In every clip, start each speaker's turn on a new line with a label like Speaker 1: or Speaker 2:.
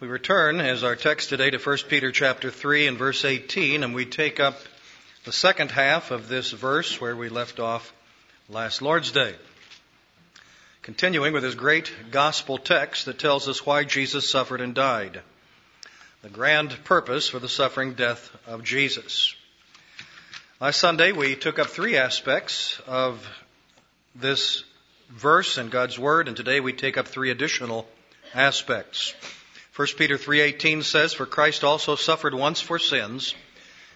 Speaker 1: We return as our text today to 1 Peter chapter 3 and verse 18, and we take up the second half of this verse where we left off last Lord's Day. Continuing with this great gospel text that tells us why Jesus suffered and died. The grand purpose for the suffering death of Jesus. Last Sunday we took up three aspects of this verse in God's Word, and today we take up three additional aspects. 1 Peter 3:18 says, "For Christ also suffered once for sins,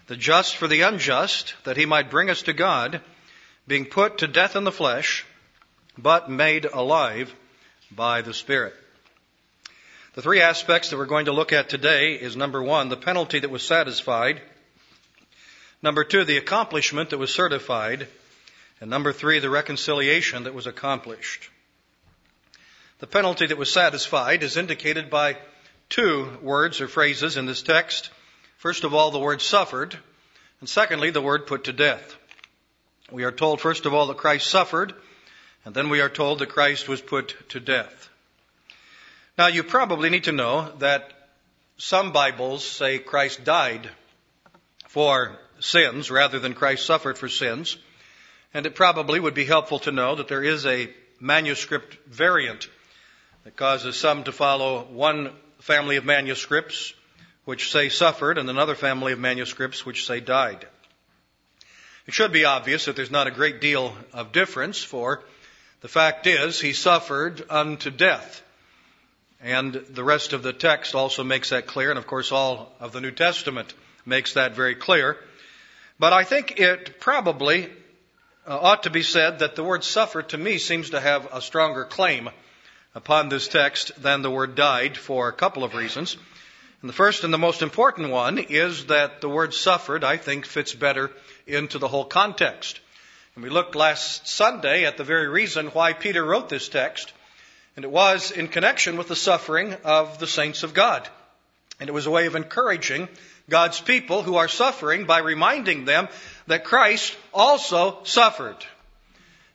Speaker 1: the just for the unjust, that he might bring us to God, being put to death in the flesh, but made alive by the Spirit." The three aspects that we're going to look at today is number 1, the penalty that was satisfied, number 2, the accomplishment that was certified, and number 3, the reconciliation that was accomplished. The penalty that was satisfied is indicated by two words or phrases in this text. First of all, the word suffered, and secondly, the word put to death. We are told, first of all, that Christ suffered, and then we are told that Christ was put to death. Now, you probably need to know that some Bibles say Christ died for sins rather than Christ suffered for sins. And it probably would be helpful to know that there is a manuscript variant that causes some to follow one family of manuscripts which say suffered and another family of manuscripts which say died. It should be obvious that there's not a great deal of difference for the fact is he suffered unto death. And the rest of the text also makes that clear, and of course all of the New Testament makes that very clear. But I think it probably uh, ought to be said that the word suffer to me seems to have a stronger claim upon this text than the word died for a couple of reasons. And the first and the most important one is that the word suffered, I think, fits better into the whole context. And we looked last Sunday at the very reason why Peter wrote this text, and it was in connection with the suffering of the saints of God. And it was a way of encouraging God's people who are suffering by reminding them that Christ also suffered.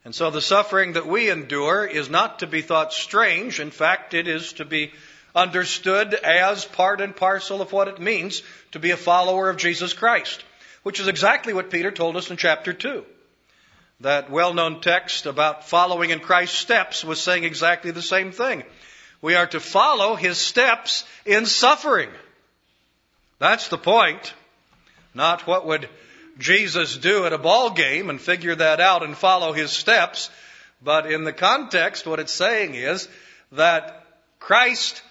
Speaker 1: And so the suffering that we endure is not to be thought strange. In fact, it is to be understood as part and parcel of what it means to be a follower of Jesus Christ, which is exactly what Peter told us in chapter 2. That well known text about following in Christ's steps was saying exactly the same thing. We are to follow his steps in suffering. That's the point. Not what would Jesus do at a ball game and figure that out and follow his steps. But in the context, what it's saying is that Christ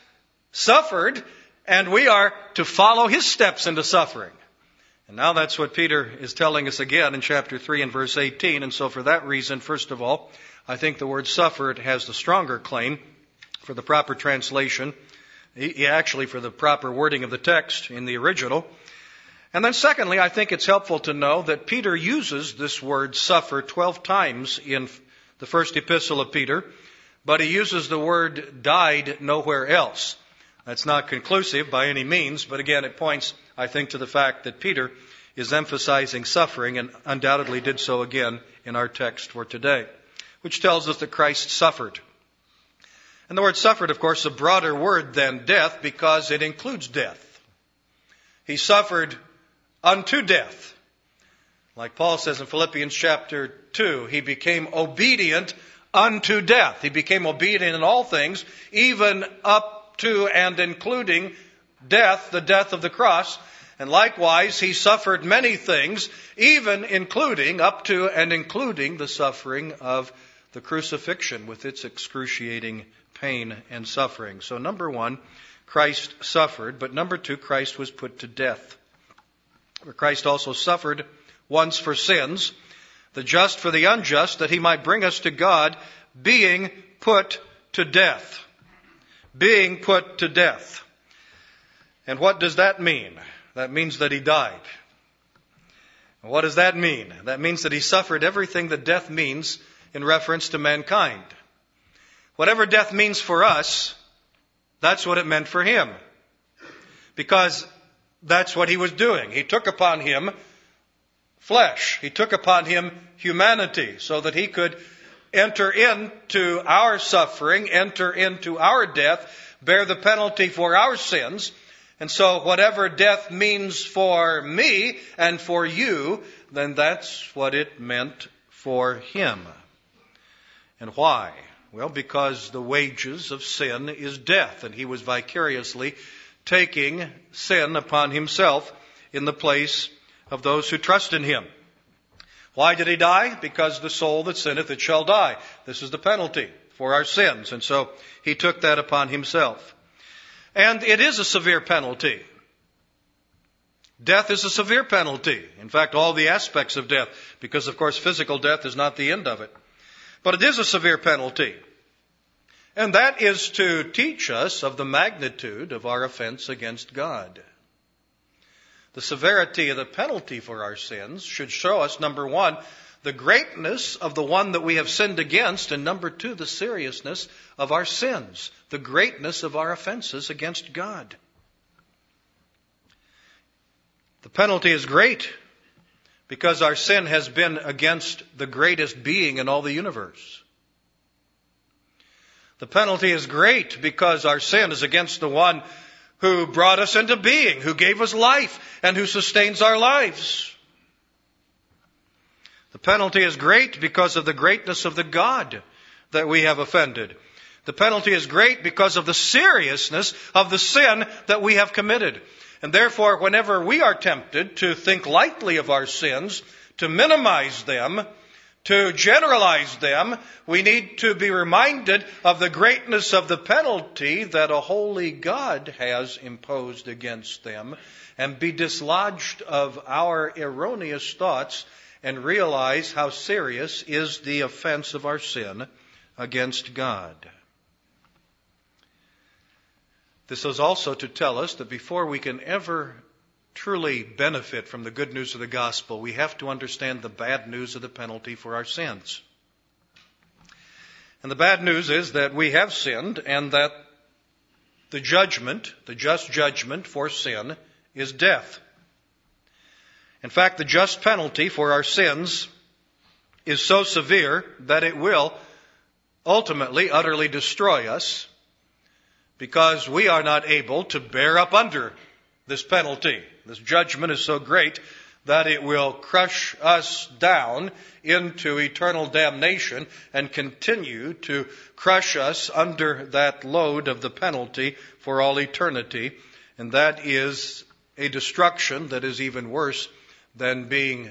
Speaker 1: suffered and we are to follow his steps into suffering. And now that's what Peter is telling us again in chapter 3 and verse 18. And so for that reason, first of all, I think the word suffered has the stronger claim for the proper translation, actually for the proper wording of the text in the original. And then secondly, I think it's helpful to know that Peter uses this word suffer 12 times in the first epistle of Peter, but he uses the word died nowhere else. That's not conclusive by any means, but again, it points, I think, to the fact that Peter is emphasizing suffering and undoubtedly did so again in our text for today, which tells us that Christ suffered. And the word suffered, of course, a broader word than death because it includes death. He suffered unto death. Like Paul says in Philippians chapter 2, he became obedient unto death. He became obedient in all things, even up to and including death, the death of the cross. And likewise, he suffered many things, even including, up to and including the suffering of the crucifixion with its excruciating pain and suffering. So number one, Christ suffered, but number two, Christ was put to death where Christ also suffered once for sins, the just for the unjust, that he might bring us to God, being put to death. Being put to death. And what does that mean? That means that he died. What does that mean? That means that he suffered everything that death means in reference to mankind. Whatever death means for us, that's what it meant for him. Because that's what he was doing. He took upon him flesh. He took upon him humanity so that he could enter into our suffering, enter into our death, bear the penalty for our sins. And so whatever death means for me and for you, then that's what it meant for him. And why? Well, because the wages of sin is death, and he was vicariously taking sin upon himself in the place of those who trust in him. Why did he die? Because the soul that sinneth, it shall die. This is the penalty for our sins. And so he took that upon himself. And it is a severe penalty. Death is a severe penalty. In fact, all the aspects of death, because of course physical death is not the end of it. But it is a severe penalty. And that is to teach us of the magnitude of our offense against God. The severity of the penalty for our sins should show us, number one, the greatness of the one that we have sinned against, and number two, the seriousness of our sins, the greatness of our offenses against God. The penalty is great because our sin has been against the greatest being in all the universe. The penalty is great because our sin is against the one who brought us into being, who gave us life, and who sustains our lives. The penalty is great because of the greatness of the God that we have offended. The penalty is great because of the seriousness of the sin that we have committed. And therefore, whenever we are tempted to think lightly of our sins, to minimize them, to generalize them, we need to be reminded of the greatness of the penalty that a holy God has imposed against them and be dislodged of our erroneous thoughts and realize how serious is the offense of our sin against God. This is also to tell us that before we can ever truly benefit from the good news of the gospel, we have to understand the bad news of the penalty for our sins. And the bad news is that we have sinned and that the judgment, the just judgment for sin, is death. In fact, the just penalty for our sins is so severe that it will ultimately utterly destroy us because we are not able to bear up under this penalty. This judgment is so great that it will crush us down into eternal damnation and continue to crush us under that load of the penalty for all eternity. And that is a destruction that is even worse than being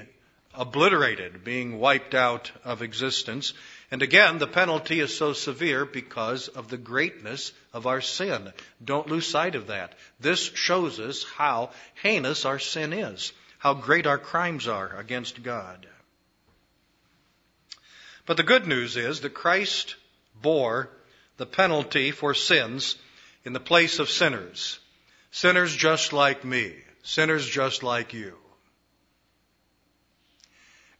Speaker 1: obliterated, being wiped out of existence. And again, the penalty is so severe because of the greatness of our sin. Don't lose sight of that. This shows us how heinous our sin is, how great our crimes are against God. But the good news is that Christ bore the penalty for sins in the place of sinners. Sinners just like me. Sinners just like you.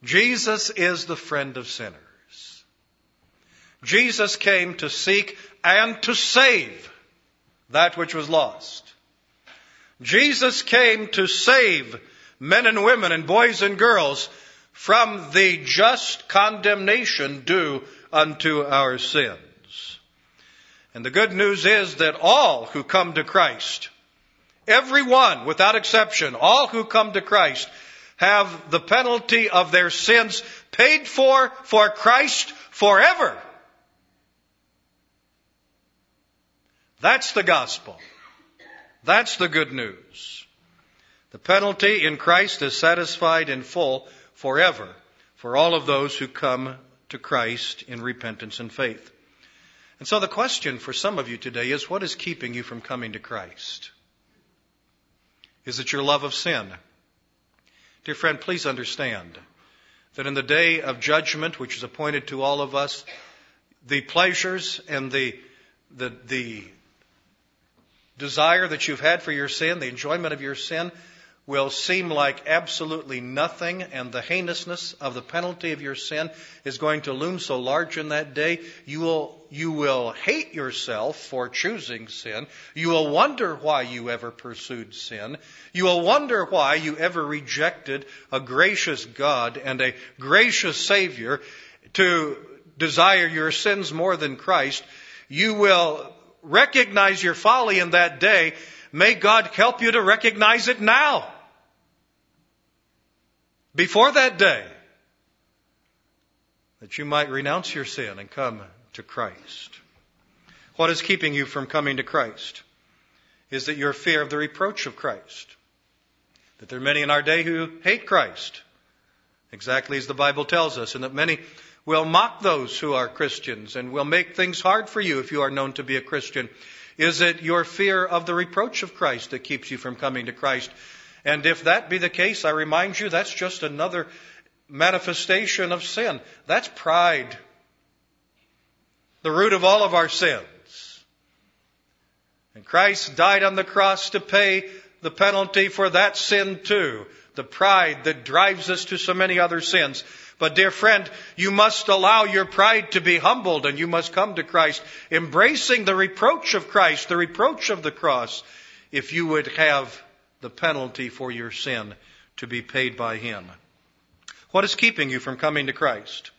Speaker 1: Jesus is the friend of sinners. Jesus came to seek and to save that which was lost. Jesus came to save men and women and boys and girls from the just condemnation due unto our sins. And the good news is that all who come to Christ, everyone without exception, all who come to Christ have the penalty of their sins paid for for Christ forever. That's the gospel. That's the good news. The penalty in Christ is satisfied in full forever for all of those who come to Christ in repentance and faith. And so the question for some of you today is what is keeping you from coming to Christ? Is it your love of sin? Dear friend, please understand that in the day of judgment, which is appointed to all of us, the pleasures and the, the, the desire that you've had for your sin, the enjoyment of your sin, will seem like absolutely nothing, and the heinousness of the penalty of your sin is going to loom so large in that day, you will, you will hate yourself for choosing sin. You will wonder why you ever pursued sin. You will wonder why you ever rejected a gracious God and a gracious Savior to desire your sins more than Christ, you will recognize your folly in that day. May God help you to recognize it now. Before that day, that you might renounce your sin and come to Christ. What is keeping you from coming to Christ? Is that your fear of the reproach of Christ? That there are many in our day who hate Christ, exactly as the Bible tells us, and that many will mock those who are Christians and will make things hard for you if you are known to be a Christian. Is it your fear of the reproach of Christ that keeps you from coming to Christ? And if that be the case, I remind you that's just another manifestation of sin. That's pride. The root of all of our sins. And Christ died on the cross to pay the penalty for that sin too. The pride that drives us to so many other sins. But dear friend, you must allow your pride to be humbled and you must come to Christ, embracing the reproach of Christ, the reproach of the cross, if you would have the penalty for your sin to be paid by Him. What is keeping you from coming to Christ?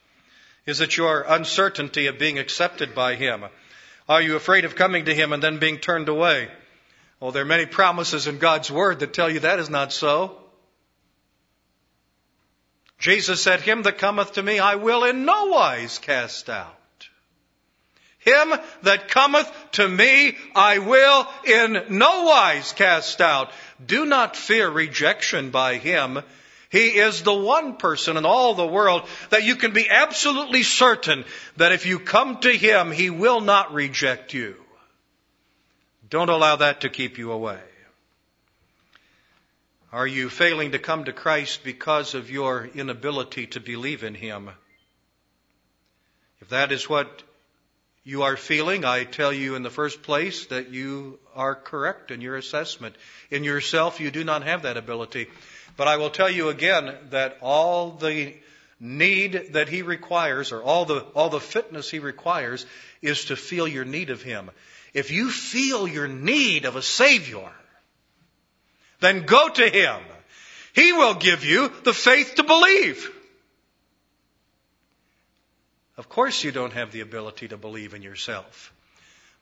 Speaker 1: Is it your uncertainty of being accepted by Him? Are you afraid of coming to Him and then being turned away? Well, there are many promises in God's Word that tell you that is not so. Jesus said, Him that cometh to me I will in no wise cast out. Him that cometh to me I will in no wise cast out. Do not fear rejection by Him. He is the one person in all the world that you can be absolutely certain that if you come to Him, He will not reject you. Don't allow that to keep you away. Are you failing to come to Christ because of your inability to believe in Him? If that is what you are feeling, I tell you in the first place that you are correct in your assessment. In yourself, you do not have that ability. But I will tell you again that all the need that He requires, or all the, all the fitness He requires, is to feel your need of Him. If you feel your need of a Savior, then go to Him. He will give you the faith to believe. Of course, you don't have the ability to believe in yourself.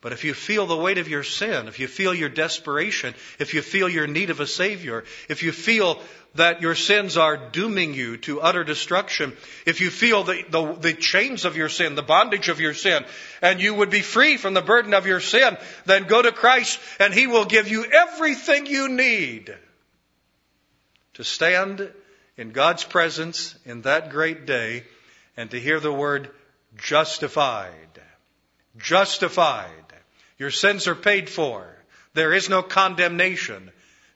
Speaker 1: But if you feel the weight of your sin, if you feel your desperation, if you feel your need of a Savior, if you feel that your sins are dooming you to utter destruction, if you feel the, the, the, chains of your sin, the bondage of your sin, and you would be free from the burden of your sin, then go to Christ and He will give you everything you need to stand in God's presence in that great day and to hear the word justified. Justified. Your sins are paid for. There is no condemnation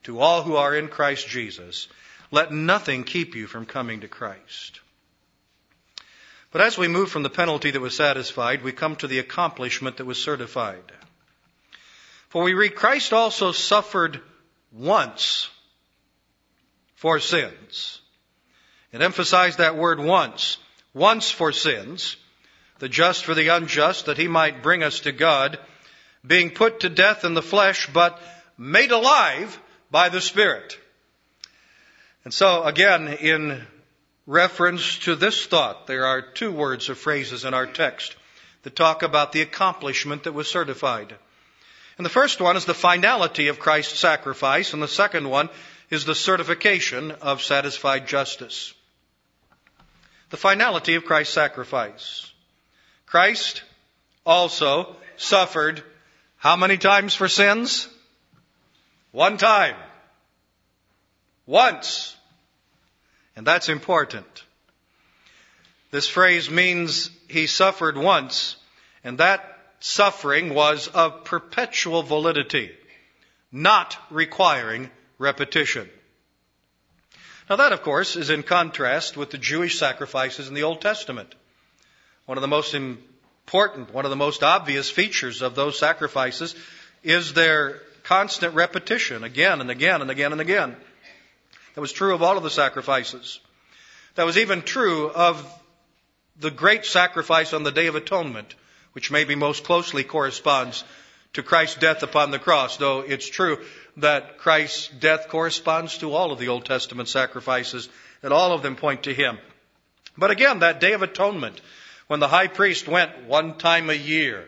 Speaker 1: to all who are in Christ Jesus. Let nothing keep you from coming to Christ. But as we move from the penalty that was satisfied, we come to the accomplishment that was certified. For we read, Christ also suffered once for sins. It emphasized that word once. Once for sins, the just for the unjust, that he might bring us to God, being put to death in the flesh, but made alive by the Spirit. And so, again, in reference to this thought, there are two words or phrases in our text that talk about the accomplishment that was certified. And the first one is the finality of Christ's sacrifice, and the second one is the certification of satisfied justice. The finality of Christ's sacrifice. Christ also suffered how many times for sins? One time. Once. And that's important. This phrase means he suffered once, and that suffering was of perpetual validity, not requiring repetition. Now that, of course, is in contrast with the Jewish sacrifices in the Old Testament. One of the most important, one of the most obvious features of those sacrifices is their constant repetition again and again and again and again. That was true of all of the sacrifices. That was even true of the great sacrifice on the Day of Atonement, which maybe most closely corresponds to Christ's death upon the cross, though it's true that Christ's death corresponds to all of the Old Testament sacrifices, that all of them point to Him. But again, that Day of Atonement when the high priest went one time a year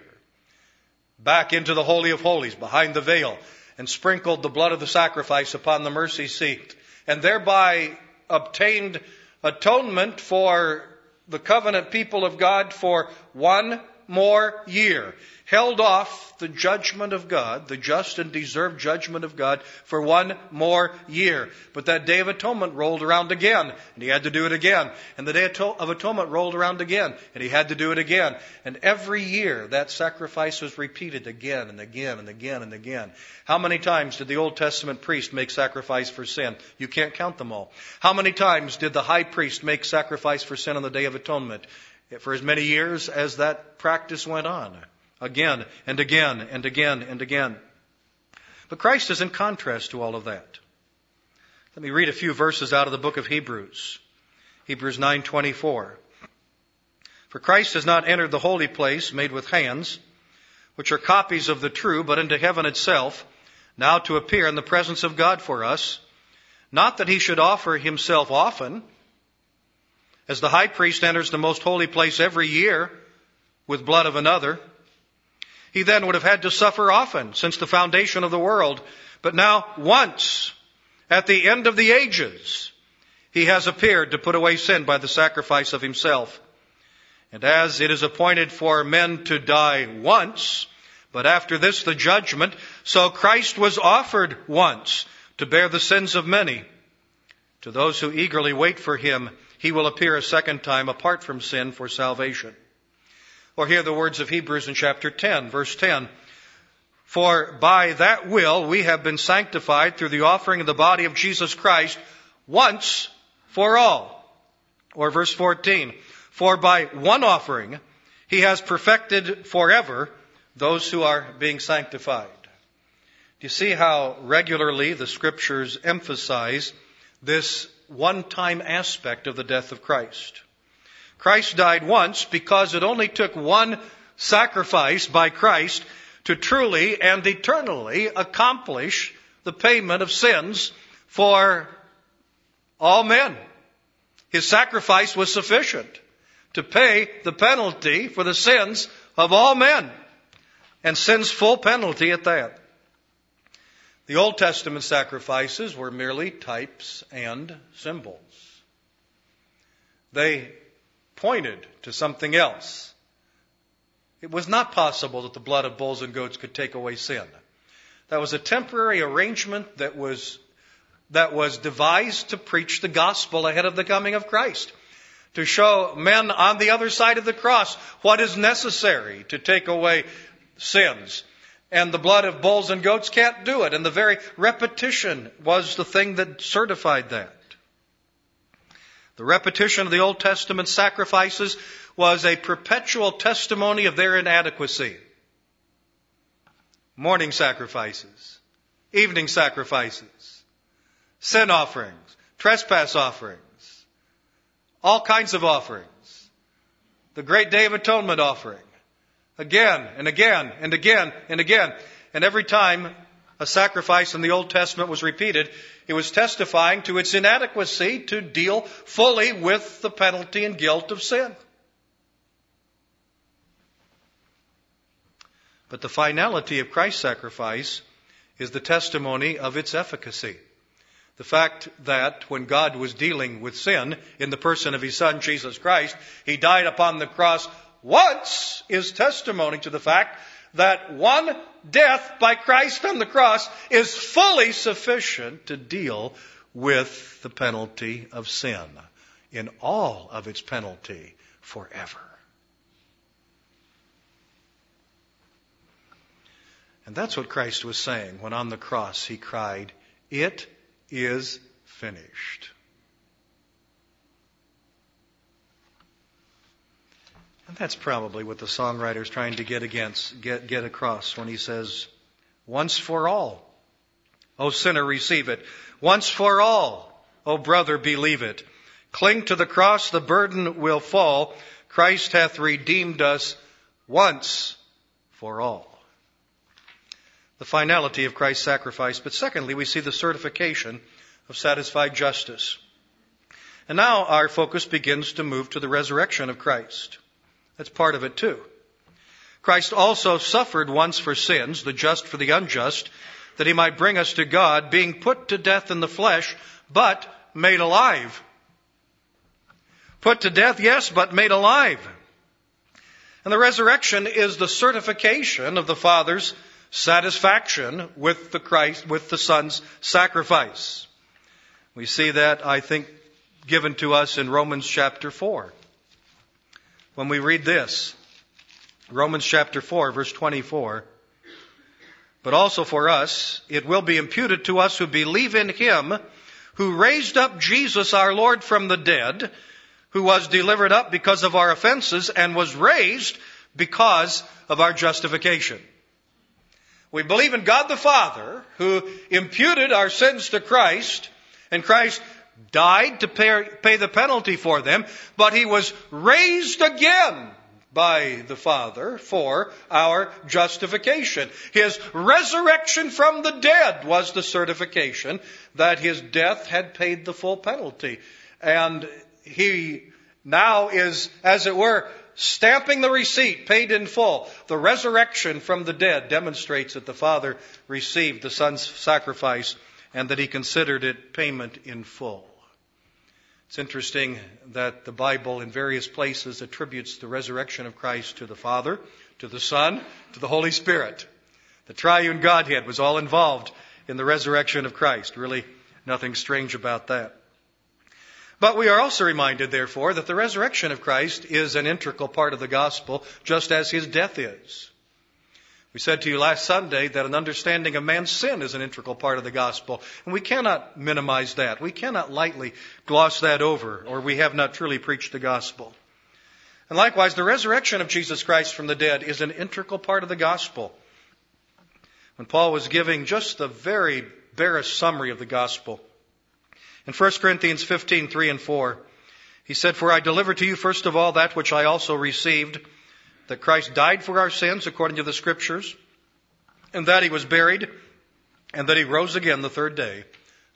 Speaker 1: back into the Holy of Holies behind the veil and sprinkled the blood of the sacrifice upon the mercy seat and thereby obtained atonement for the covenant people of God for one more year held off the judgment of God, the just and deserved judgment of God, for one more year. But that day of atonement rolled around again, and he had to do it again. And the day of atonement rolled around again, and he had to do it again. And every year that sacrifice was repeated again and again and again and again. How many times did the Old Testament priest make sacrifice for sin? You can't count them all. How many times did the high priest make sacrifice for sin on the day of atonement? For as many years as that practice went on again and again and again and again. But Christ is in contrast to all of that. Let me read a few verses out of the book of Hebrews. Hebrews 9:24. For Christ has not entered the holy place made with hands, which are copies of the true, but into heaven itself, now to appear in the presence of God for us, not that he should offer himself often, as the high priest enters the most holy place every year with blood of another, he then would have had to suffer often since the foundation of the world. But now, once, at the end of the ages, he has appeared to put away sin by the sacrifice of himself. And as it is appointed for men to die once, but after this the judgment, so Christ was offered once to bear the sins of many. To those who eagerly wait for him, he will appear a second time apart from sin for salvation. Or hear the words of Hebrews in chapter 10, verse 10. For by that will we have been sanctified through the offering of the body of Jesus Christ once for all. Or verse 14. For by one offering he has perfected forever those who are being sanctified. Do you see how regularly the scriptures emphasize this one time aspect of the death of Christ? Christ died once because it only took one sacrifice by Christ to truly and eternally accomplish the payment of sins for all men. His sacrifice was sufficient to pay the penalty for the sins of all men, and sin's full penalty at that. The Old Testament sacrifices were merely types and symbols. They pointed to something else. It was not possible that the blood of bulls and goats could take away sin. That was a temporary arrangement that was, that was devised to preach the gospel ahead of the coming of Christ. To show men on the other side of the cross what is necessary to take away sins. And the blood of bulls and goats can't do it. And the very repetition was the thing that certified that. The repetition of the Old Testament sacrifices was a perpetual testimony of their inadequacy. Morning sacrifices, evening sacrifices, sin offerings, trespass offerings, all kinds of offerings, the great Day of Atonement offering, again and again and again and again. And every time a sacrifice in the Old Testament was repeated, it was testifying to its inadequacy to deal fully with the penalty and guilt of sin. But the finality of Christ's sacrifice is the testimony of its efficacy. The fact that when God was dealing with sin in the person of His Son, Jesus Christ, He died upon the cross once is testimony to the fact that one death by Christ on the cross is fully sufficient to deal with the penalty of sin in all of its penalty forever. And that's what Christ was saying when on the cross he cried, It is finished. And that's probably what the songwriter is trying to get against, get, get across when he says, once for all. O sinner, receive it. Once for all. O brother, believe it. Cling to the cross, the burden will fall. Christ hath redeemed us once for all. The finality of Christ's sacrifice. But secondly, we see the certification of satisfied justice. And now our focus begins to move to the resurrection of Christ. That's part of it too. Christ also suffered once for sins, the just for the unjust, that he might bring us to God, being put to death in the flesh, but made alive. Put to death, yes, but made alive. And the resurrection is the certification of the Father's satisfaction with the Christ, with the Son's sacrifice. We see that, I think, given to us in Romans chapter 4. When we read this, Romans chapter 4, verse 24, but also for us, it will be imputed to us who believe in Him who raised up Jesus our Lord from the dead, who was delivered up because of our offenses and was raised because of our justification. We believe in God the Father who imputed our sins to Christ and Christ died to pay, pay, the penalty for them, but he was raised again by the Father for our justification. His resurrection from the dead was the certification that his death had paid the full penalty. And he now is, as it were, stamping the receipt, paid in full. The resurrection from the dead demonstrates that the Father received the Son's sacrifice and that he considered it payment in full. It's interesting that the Bible in various places attributes the resurrection of Christ to the Father, to the Son, to the Holy Spirit. The triune Godhead was all involved in the resurrection of Christ. Really nothing strange about that. But we are also reminded, therefore, that the resurrection of Christ is an integral part of the gospel, just as his death is. We said to you last Sunday that an understanding of man's sin is an integral part of the gospel, and we cannot minimize that. We cannot lightly gloss that over, or we have not truly preached the gospel. And likewise, the resurrection of Jesus Christ from the dead is an integral part of the gospel. When Paul was giving just the very barest summary of the gospel, in 1 Corinthians 15, 3 and 4, he said, For I delivered to you first of all that which I also received that Christ died for our sins according to the scriptures, and that he was buried, and that he rose again the third day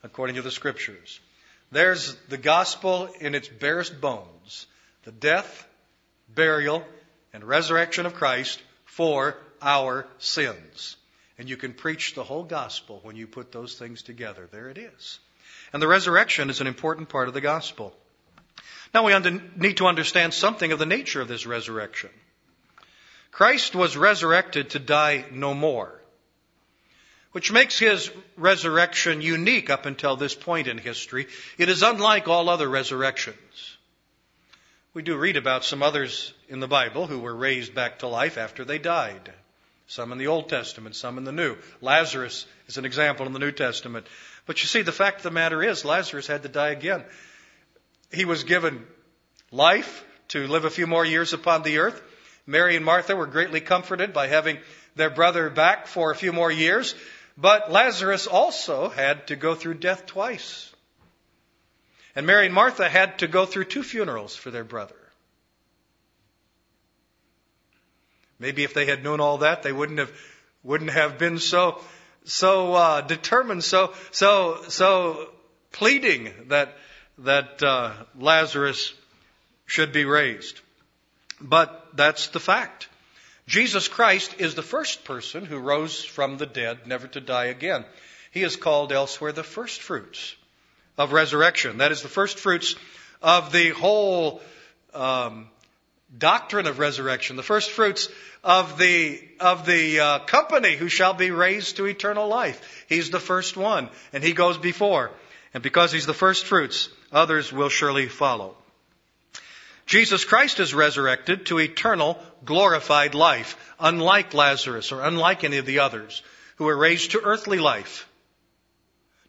Speaker 1: according to the scriptures. There's the gospel in its barest bones the death, burial, and resurrection of Christ for our sins. And you can preach the whole gospel when you put those things together. There it is. And the resurrection is an important part of the gospel. Now we need to understand something of the nature of this resurrection. Christ was resurrected to die no more, which makes his resurrection unique up until this point in history. It is unlike all other resurrections. We do read about some others in the Bible who were raised back to life after they died. Some in the Old Testament, some in the New. Lazarus is an example in the New Testament. But you see, the fact of the matter is, Lazarus had to die again. He was given life to live a few more years upon the earth. Mary and Martha were greatly comforted by having their brother back for a few more years, but Lazarus also had to go through death twice. And Mary and Martha had to go through two funerals for their brother. Maybe if they had known all that, they wouldn't have wouldn't have been so so uh, determined, so so so pleading that that uh, Lazarus should be raised. But that's the fact. Jesus Christ is the first person who rose from the dead, never to die again. He is called elsewhere the first fruits of resurrection. That is the first fruits of the whole um, doctrine of resurrection, the first fruits of the of the uh, company who shall be raised to eternal life. He's the first one, and he goes before. And because he's the first fruits, others will surely follow. Jesus Christ is resurrected to eternal, glorified life, unlike Lazarus or unlike any of the others who were raised to earthly life,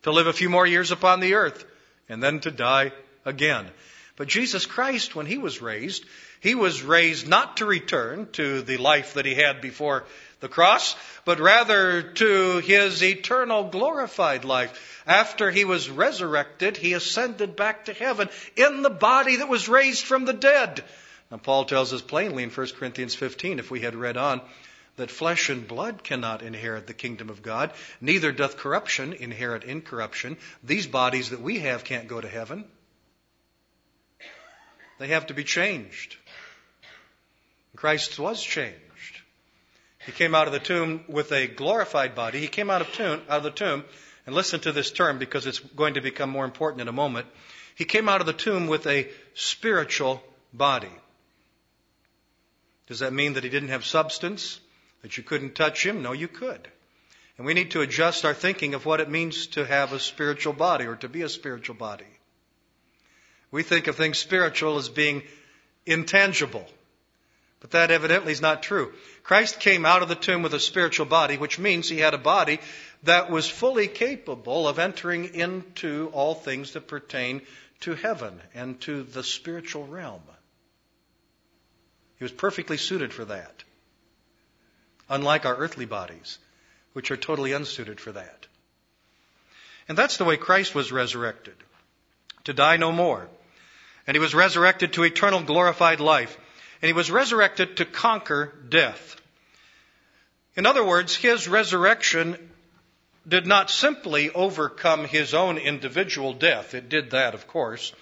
Speaker 1: to live a few more years upon the earth, and then to die again. But Jesus Christ, when he was raised, he was raised not to return to the life that he had before the cross, but rather to his eternal glorified life. After he was resurrected, he ascended back to heaven in the body that was raised from the dead. Now, Paul tells us plainly in 1 Corinthians 15, if we had read on, that flesh and blood cannot inherit the kingdom of God, neither doth corruption inherit incorruption. These bodies that we have can't go to heaven. They have to be changed. Christ was changed. He came out of the tomb with a glorified body. He came out of, tomb, out of the tomb, and listen to this term because it's going to become more important in a moment. He came out of the tomb with a spiritual body. Does that mean that he didn't have substance? That you couldn't touch him? No, you could. And we need to adjust our thinking of what it means to have a spiritual body or to be a spiritual body. We think of things spiritual as being intangible. But that evidently is not true. Christ came out of the tomb with a spiritual body, which means he had a body that was fully capable of entering into all things that pertain to heaven and to the spiritual realm. He was perfectly suited for that. Unlike our earthly bodies, which are totally unsuited for that. And that's the way Christ was resurrected. To die no more. And he was resurrected to eternal glorified life. And he was resurrected to conquer death. In other words, his resurrection did not simply overcome his own individual death. It did that, of course.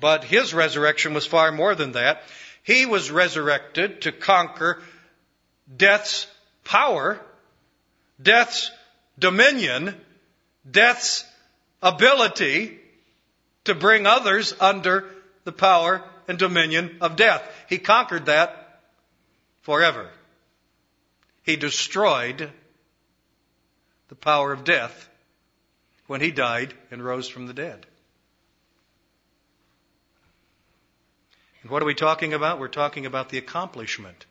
Speaker 1: But his resurrection was far more than that. He was resurrected to conquer death's power, death's dominion, death's ability to bring others under the power and dominion of death. He conquered that forever. He destroyed the power of death when he died and rose from the dead. And what are we talking about? We're talking about the accomplishment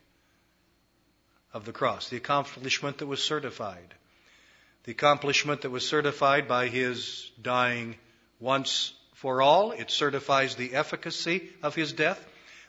Speaker 1: of the cross, the accomplishment that was certified. The accomplishment that was certified by his dying once for all. It certifies the efficacy of his death.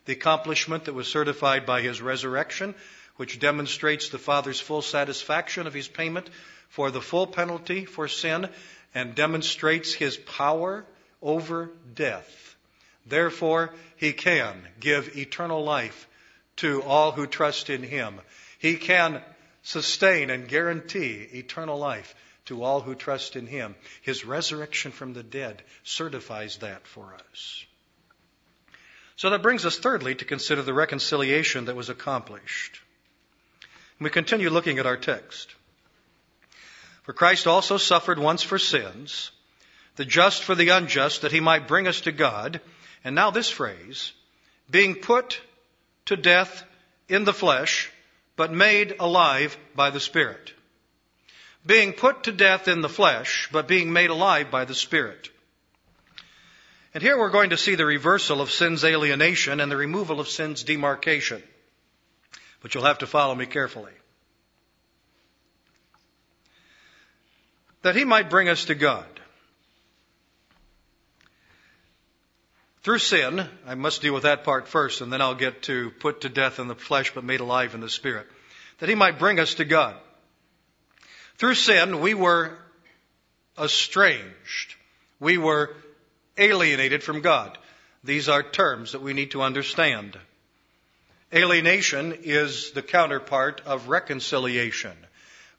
Speaker 1: The accomplishment that was certified by his resurrection, which demonstrates the Father's full satisfaction of his payment for the full penalty for sin and demonstrates his power over death. Therefore, he can give eternal life to all who trust in him. He can sustain and guarantee eternal life to all who trust in him. His resurrection from the dead certifies that for us. So that brings us thirdly to consider the reconciliation that was accomplished. We continue looking at our text. For Christ also suffered once for sins, the just for the unjust, that he might bring us to God. And now this phrase, being put to death in the flesh, but made alive by the Spirit. Being put to death in the flesh, but being made alive by the Spirit. And here we're going to see the reversal of sin's alienation and the removal of sin's demarcation. But you'll have to follow me carefully. that he might bring us to God. Through sin, I must deal with that part first, and then I'll get to put to death in the flesh but made alive in the spirit. That he might bring us to God. Through sin, we were estranged. We were alienated from God. These are terms that we need to understand. Alienation is the counterpart of reconciliation.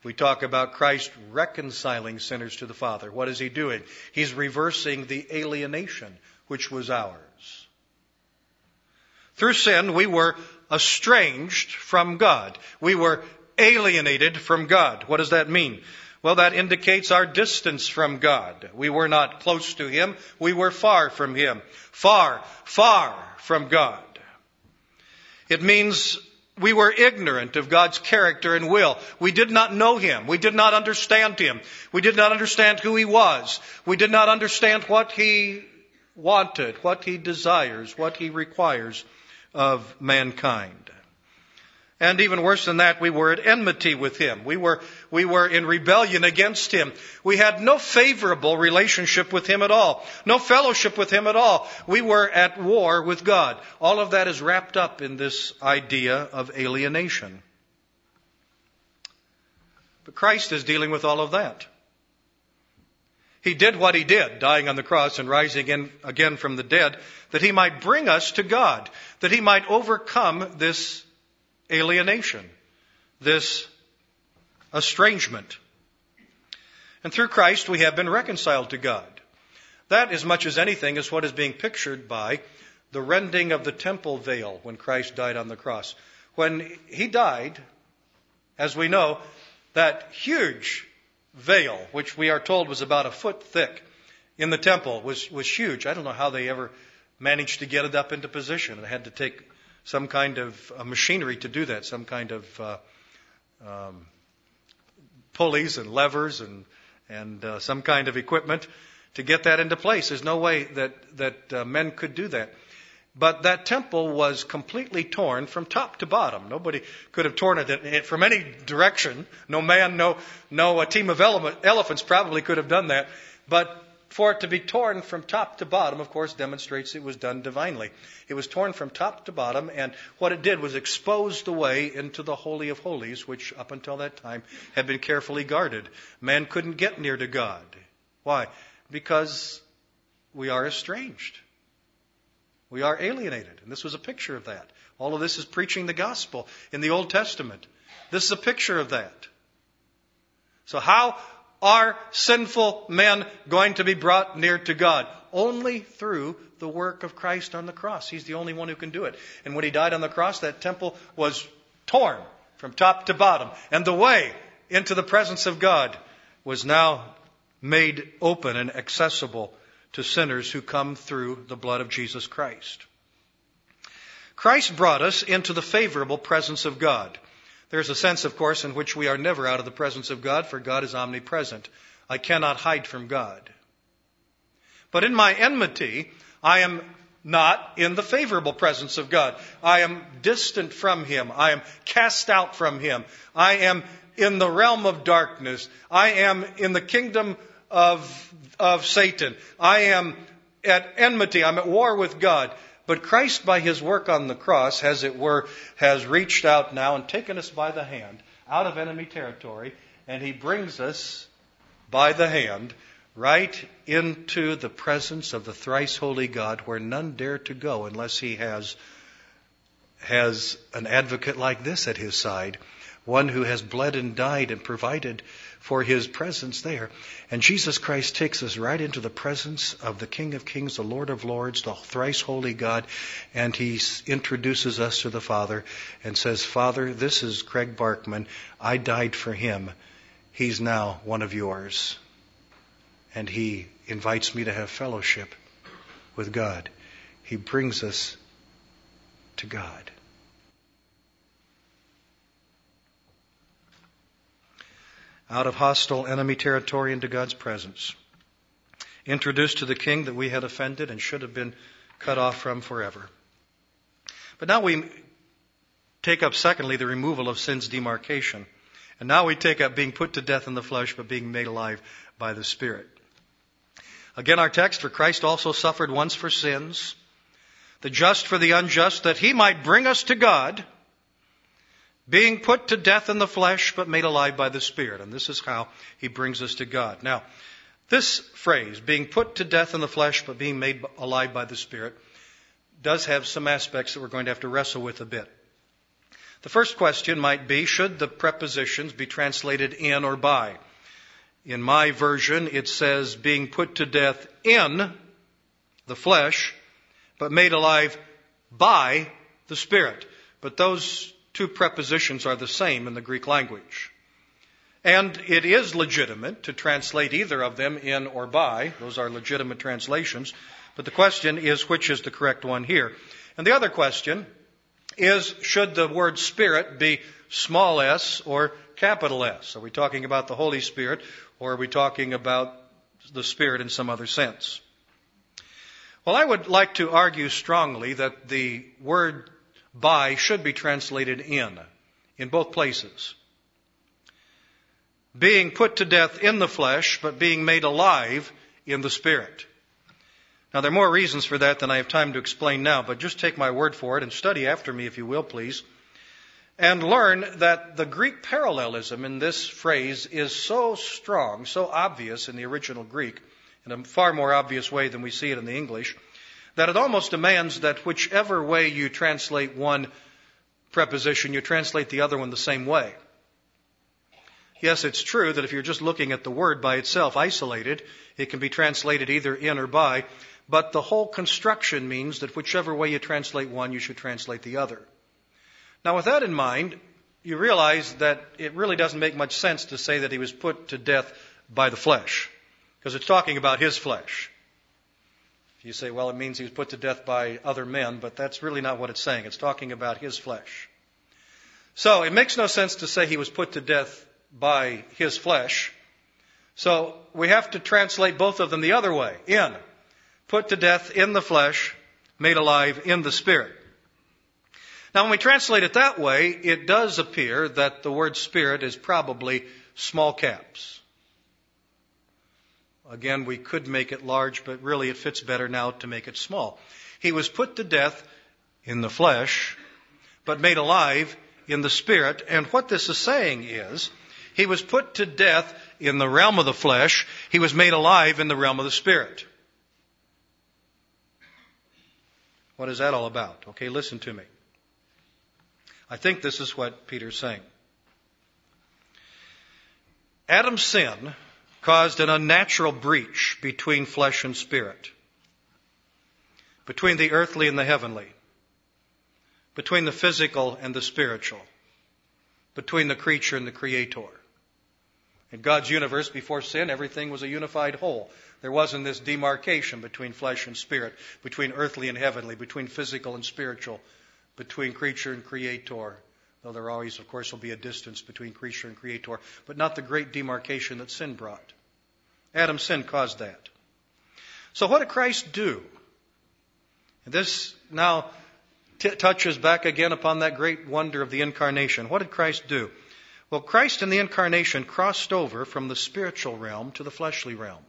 Speaker 1: We talk about Christ reconciling sinners to the Father. What is he doing? He's reversing the alienation which was ours. Through sin, we were estranged from God. We were alienated from God. What does that mean? Well, that indicates our distance from God. We were not close to Him. We were far from Him. Far, far from God. It means we were ignorant of God's character and will. We did not know Him. We did not understand Him. We did not understand who He was. We did not understand what He wanted, what He desires, what He requires of mankind. And even worse than that, we were at enmity with him. We were, we were in rebellion against him. We had no favorable relationship with him at all. No fellowship with him at all. We were at war with God. All of that is wrapped up in this idea of alienation. But Christ is dealing with all of that. He did what he did, dying on the cross and rising again, from the dead, that he might bring us to God, that he might overcome this alienation, this estrangement. And through Christ we have been reconciled to God. That, as much as anything, is what is being pictured by the rending of the temple veil when Christ died on the cross. when he died, as we know, that huge veil, which we are told was about a foot thick in the temple, was, was huge. I don't know how they ever managed to get it up into position. It had to take some kind of uh, machinery to do that, some kind of uh, um, pulleys and levers and and uh, some kind of equipment to get that into place. There's no way that that uh, men could do that. But that temple was completely torn from top to bottom. Nobody could have torn it from any direction. No man, no no a team of ele- elephants probably could have done that. But for it to be torn from top to bottom, of course, demonstrates it was done divinely. It was torn from top to bottom, and what it did was expose the way into the Holy of Holies, which up until that time had been carefully guarded. Man couldn't get near to God. Why? Because we are estranged. We are alienated. And this was a picture of that. All of this is preaching the gospel in the Old Testament. This is a picture of that. So how are sinful men going to be brought near to God? Only through the work of Christ on the cross. He's the only one who can do it. And when he died on the cross, that temple was torn from top to bottom. And the way into the presence of God was now made open and accessible to sinners who come through the blood of Jesus Christ. Christ brought us into the favorable presence of God. There's a sense, of course, in which we are never out of the presence of God, for God is omnipresent. I cannot hide from God. But in my enmity, I am not in the favorable presence of God. I am distant from Him. I am cast out from Him. I am in the realm of darkness. I am in the kingdom of, of Satan. I am at enmity. I'm at war with God. But Christ, by his work on the cross, as it were, has reached out now and taken us by the hand out of enemy territory, and he brings us by the hand right into the presence of the thrice holy God where none dare to go unless he has has an advocate like this at his side, one who has bled and died and provided for his presence there. And Jesus Christ takes us right into the presence of the King of Kings, the Lord of Lords, the thrice holy God, and he introduces us to the Father and says, Father, this is Craig Barkman. I died for him. He's now one of yours. And he invites me to have fellowship with God. He brings us to God. Out of hostile enemy territory into God's presence. Introduced to the king that we had offended and should have been cut off from forever. But now we take up, secondly, the removal of sin's demarcation. And now we take up being put to death in the flesh, but being made alive by the Spirit. Again, our text, for Christ also suffered once for sins, the just for the unjust, that he might bring us to God being put to death in the flesh, but made alive by the Spirit. And this is how he brings us to God. Now, this phrase, being put to death in the flesh, but being made alive by the Spirit, does have some aspects that we're going to have to wrestle with a bit. The first question might be, should the prepositions be translated in or by? In my version, it says being put to death in the flesh, but made alive by the Spirit. But those two prepositions are the same in the Greek language. And it is legitimate to translate either of them in or by. Those are legitimate translations. But the question is which is the correct one here? And the other question is should the word Spirit be small s or capital S? Are we talking about the Holy Spirit or are we talking about the Spirit in some other sense? Well, I would like to argue strongly that the word by should be translated in, in both places. Being put to death in the flesh, but being made alive in the spirit. Now, there are more reasons for that than I have time to explain now, but just take my word for it and study after me, if you will, please. And learn that the Greek parallelism in this phrase is so strong, so obvious in the original Greek, in a far more obvious way than we see it in the English, that it almost demands that whichever way you translate one preposition, you translate the other one the same way. Yes, it's true that if you're just looking at the word by itself, isolated, it can be translated either in or by, but the whole construction means that whichever way you translate one, you should translate the other. Now, with that in mind, you realize that it really doesn't make much sense to say that he was put to death by the flesh, because it's talking about his flesh. You say, well, it means he was put to death by other men, but that's really not what it's saying. It's talking about his flesh. So it makes no sense to say he was put to death by his flesh. So we have to translate both of them the other way in. Put to death in the flesh, made alive in the spirit. Now, when we translate it that way, it does appear that the word spirit is probably small caps. Again, we could make it large, but really it fits better now to make it small. He was put to death in the flesh, but made alive in the spirit. And what this is saying is, he was put to death in the realm of the flesh. He was made alive in the realm of the spirit. What is that all about? Okay, listen to me. I think this is what Peter's saying. Adam's sin caused an unnatural breach between flesh and spirit, between the earthly and the heavenly, between the physical and the spiritual, between the creature and the creator. In God's universe, before sin, everything was a unified whole. There wasn't this demarcation between flesh and spirit, between earthly and heavenly, between physical and spiritual, between creature and creator. Though there always, of course, will be a distance between creature and creator, but not the great demarcation that sin brought. Adam's sin caused that. So what did Christ do? And this now t- touches back again upon that great wonder of the incarnation. What did Christ do? Well, Christ in the incarnation crossed over from the spiritual realm to the fleshly realm.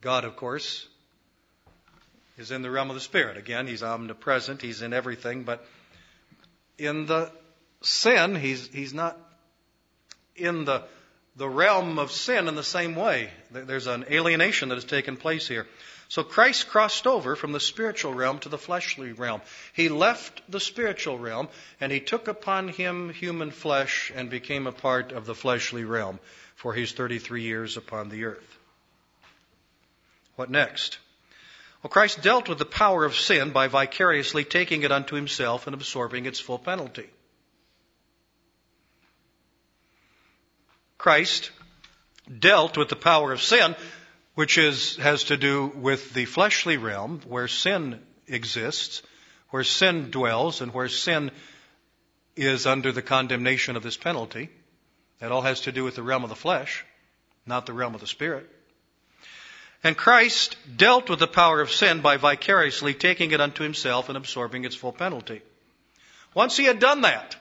Speaker 1: God, of course, is in the realm of the Spirit. Again, He's omnipresent, He's in everything, but in the sin, He's, he's not in the, the realm of sin in the same way. There's an alienation that has taken place here. So Christ crossed over from the spiritual realm to the fleshly realm. He left the spiritual realm and he took upon him human flesh and became a part of the fleshly realm for his 33 years upon the earth. What next? Well, Christ dealt with the power of sin by vicariously taking it unto himself and absorbing its full penalty. Christ dealt with the power of sin, which is, has to do with the fleshly realm where sin exists, where sin dwells, and where sin is under the condemnation of this penalty. That all has to do with the realm of the flesh, not the realm of the spirit. And Christ dealt with the power of sin by vicariously taking it unto himself and absorbing its full penalty. Once he had done that,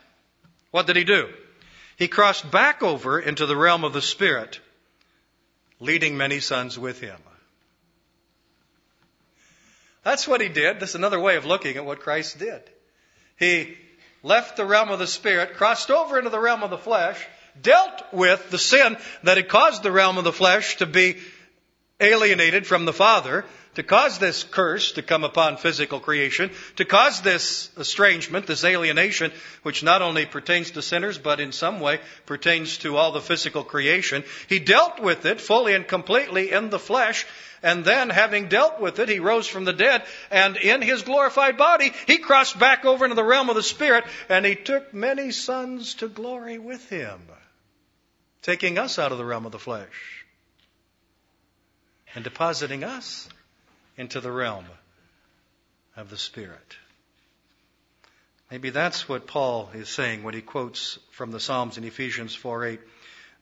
Speaker 1: what did he do? He crossed back over into the realm of the Spirit, leading many sons with him. That's what he did. That's another way of looking at what Christ did. He left the realm of the Spirit, crossed over into the realm of the flesh, dealt with the sin that had caused the realm of the flesh to be alienated from the Father, to cause this curse to come upon physical creation, to cause this estrangement, this alienation, which not only pertains to sinners, but in some way pertains to all the physical creation. He dealt with it fully and completely in the flesh, and then having dealt with it, he rose from the dead, and in his glorified body, he crossed back over into the realm of the Spirit, and he took many sons to glory with him, taking us out of the realm of the flesh and depositing us into the realm of the Spirit. Maybe that's what Paul is saying when he quotes from the Psalms in Ephesians 4 8.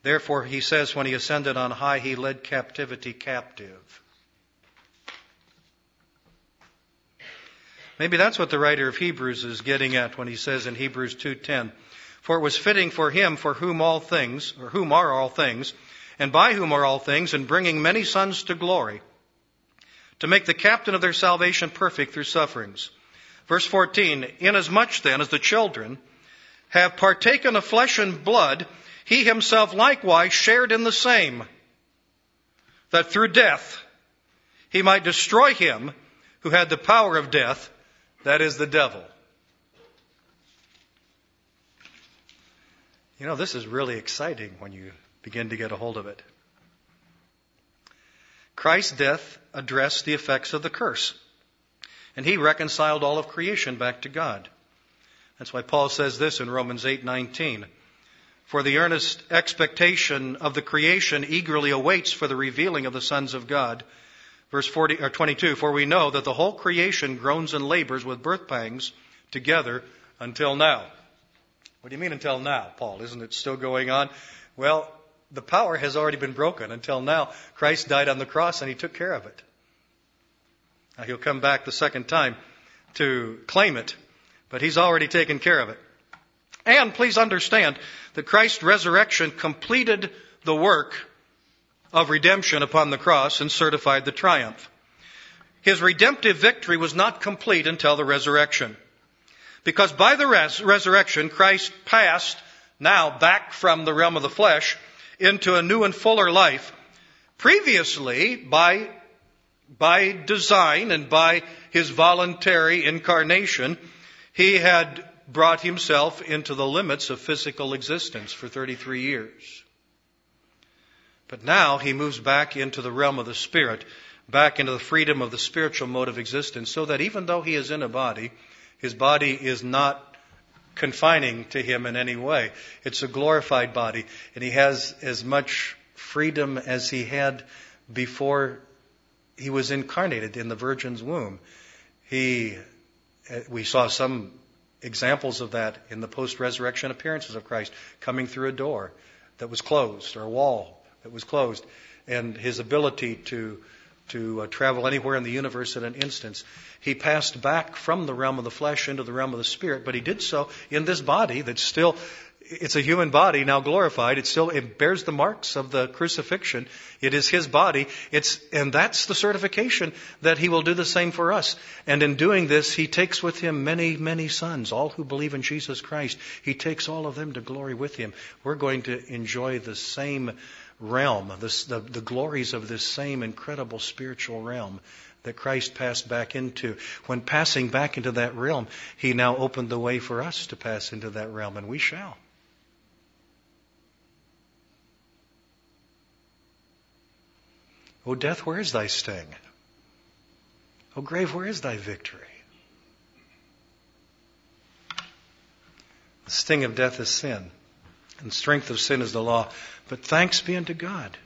Speaker 1: Therefore, he says, when he ascended on high, he led captivity captive. Maybe that's what the writer of Hebrews is getting at when he says in Hebrews 2:10, "For it was fitting for him for whom all things, or whom are all things, and by whom are all things, and bringing many sons to glory, to make the captain of their salvation perfect through sufferings. Verse 14, Inasmuch then as the children have partaken of flesh and blood, he himself likewise shared in the same, that through death he might destroy him who had the power of death, that is the devil. You know, this is really exciting when you begin to get a hold of it. Christ's death addressed the effects of the curse. And he reconciled all of creation back to God. That's why Paul says this in Romans 8:19. For the earnest expectation of the creation eagerly awaits for the revealing of the sons of God. Verse 40 or 22, for we know that the whole creation groans and labors with birth pangs together until now. What do you mean until now, Paul? Isn't it still going on? Well, the power has already been broken until now. Christ died on the cross and he took care of it. Now he'll come back the second time to claim it, but he's already taken care of it. And please understand that Christ's resurrection completed the work of redemption upon the cross and certified the triumph. His redemptive victory was not complete until the resurrection. Because by the res- resurrection, Christ passed now back from the realm of the flesh into a new and fuller life. Previously, by, by design and by his voluntary incarnation, he had brought himself into the limits of physical existence for 33 years. But now he moves back into the realm of the spirit, back into the freedom of the spiritual mode of existence, so that even though he is in a body, his body is not confining to him in any way. It's a glorified body, and he has as much freedom as he had before he was incarnated in the Virgin's womb. He, uh, we saw some examples of that in the post resurrection appearances of Christ, coming through a door that was closed or a wall that was closed, and his ability to to uh, travel anywhere in the universe in an instance. He passed back from the realm of the flesh into the realm of the spirit, but he did so in this body that's still it's a human body now glorified. It still it bears the marks of the crucifixion. It is his body. It's and that's the certification that he will do the same for us. And in doing this, he takes with him many, many sons, all who believe in Jesus Christ. He takes all of them to glory with him. We're going to enjoy the same realm, this, the, the glories of this same incredible spiritual realm that Christ passed back into. When passing back into that realm, he now opened the way for us to pass into that realm, and we shall. O death, where is thy sting? O grave, where is thy victory? The sting of death is sin, and strength of sin is the law. But thanks be unto God,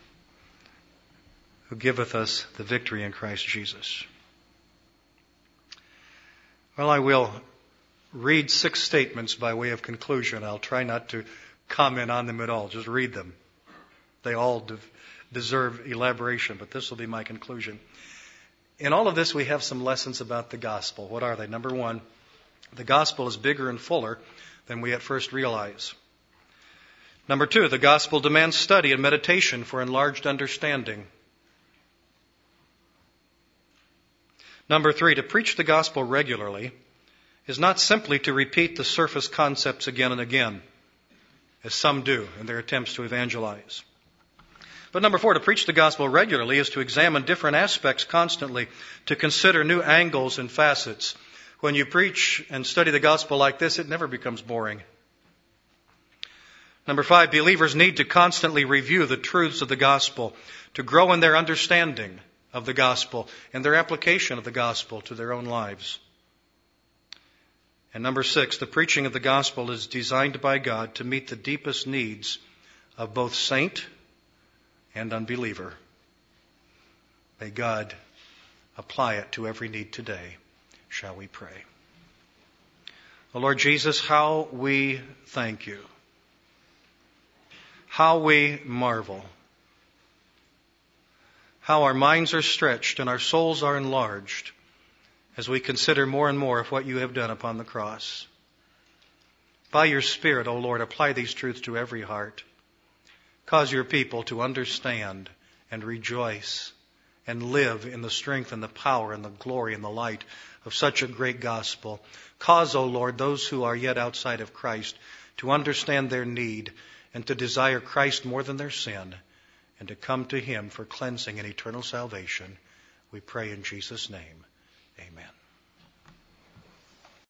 Speaker 1: who giveth us the victory in Christ Jesus. Well, I will read six statements by way of conclusion. I'll try not to comment on them at all, just read them. They all de- deserve elaboration, but this will be my conclusion. In all of this, we have some lessons about the gospel. What are they? Number one, the gospel is bigger and fuller than we at first realize. Number two, the gospel demands study and meditation for enlarged understanding. Number three, to preach the gospel regularly is not simply to repeat the surface concepts again and again, as some do in their attempts to evangelize. But number four, to preach the gospel regularly is to examine different aspects constantly, to consider new angles and facets. When you preach and study the gospel like this, it never becomes boring. Number five, believers need to constantly review the truths of the gospel to grow in their understanding of the gospel and their application of the gospel to their own lives. And number six, the preaching of the gospel is designed by God to meet the deepest needs of both saint and unbeliever. May God apply it to every need today. Shall we pray? O Lord Jesus, how we thank you. How we marvel. How our minds are stretched and our souls are enlarged as we consider more and more of what you have done upon the cross. By your Spirit, O Lord, apply these truths to every heart. Cause your people to understand and rejoice and live in the strength and the power and the glory and the light of such a great gospel. Cause, O Lord, those who are yet outside of Christ to understand their need and to desire Christ more than their sin and to come to Him for cleansing and eternal salvation. We pray in Jesus' name. Amen.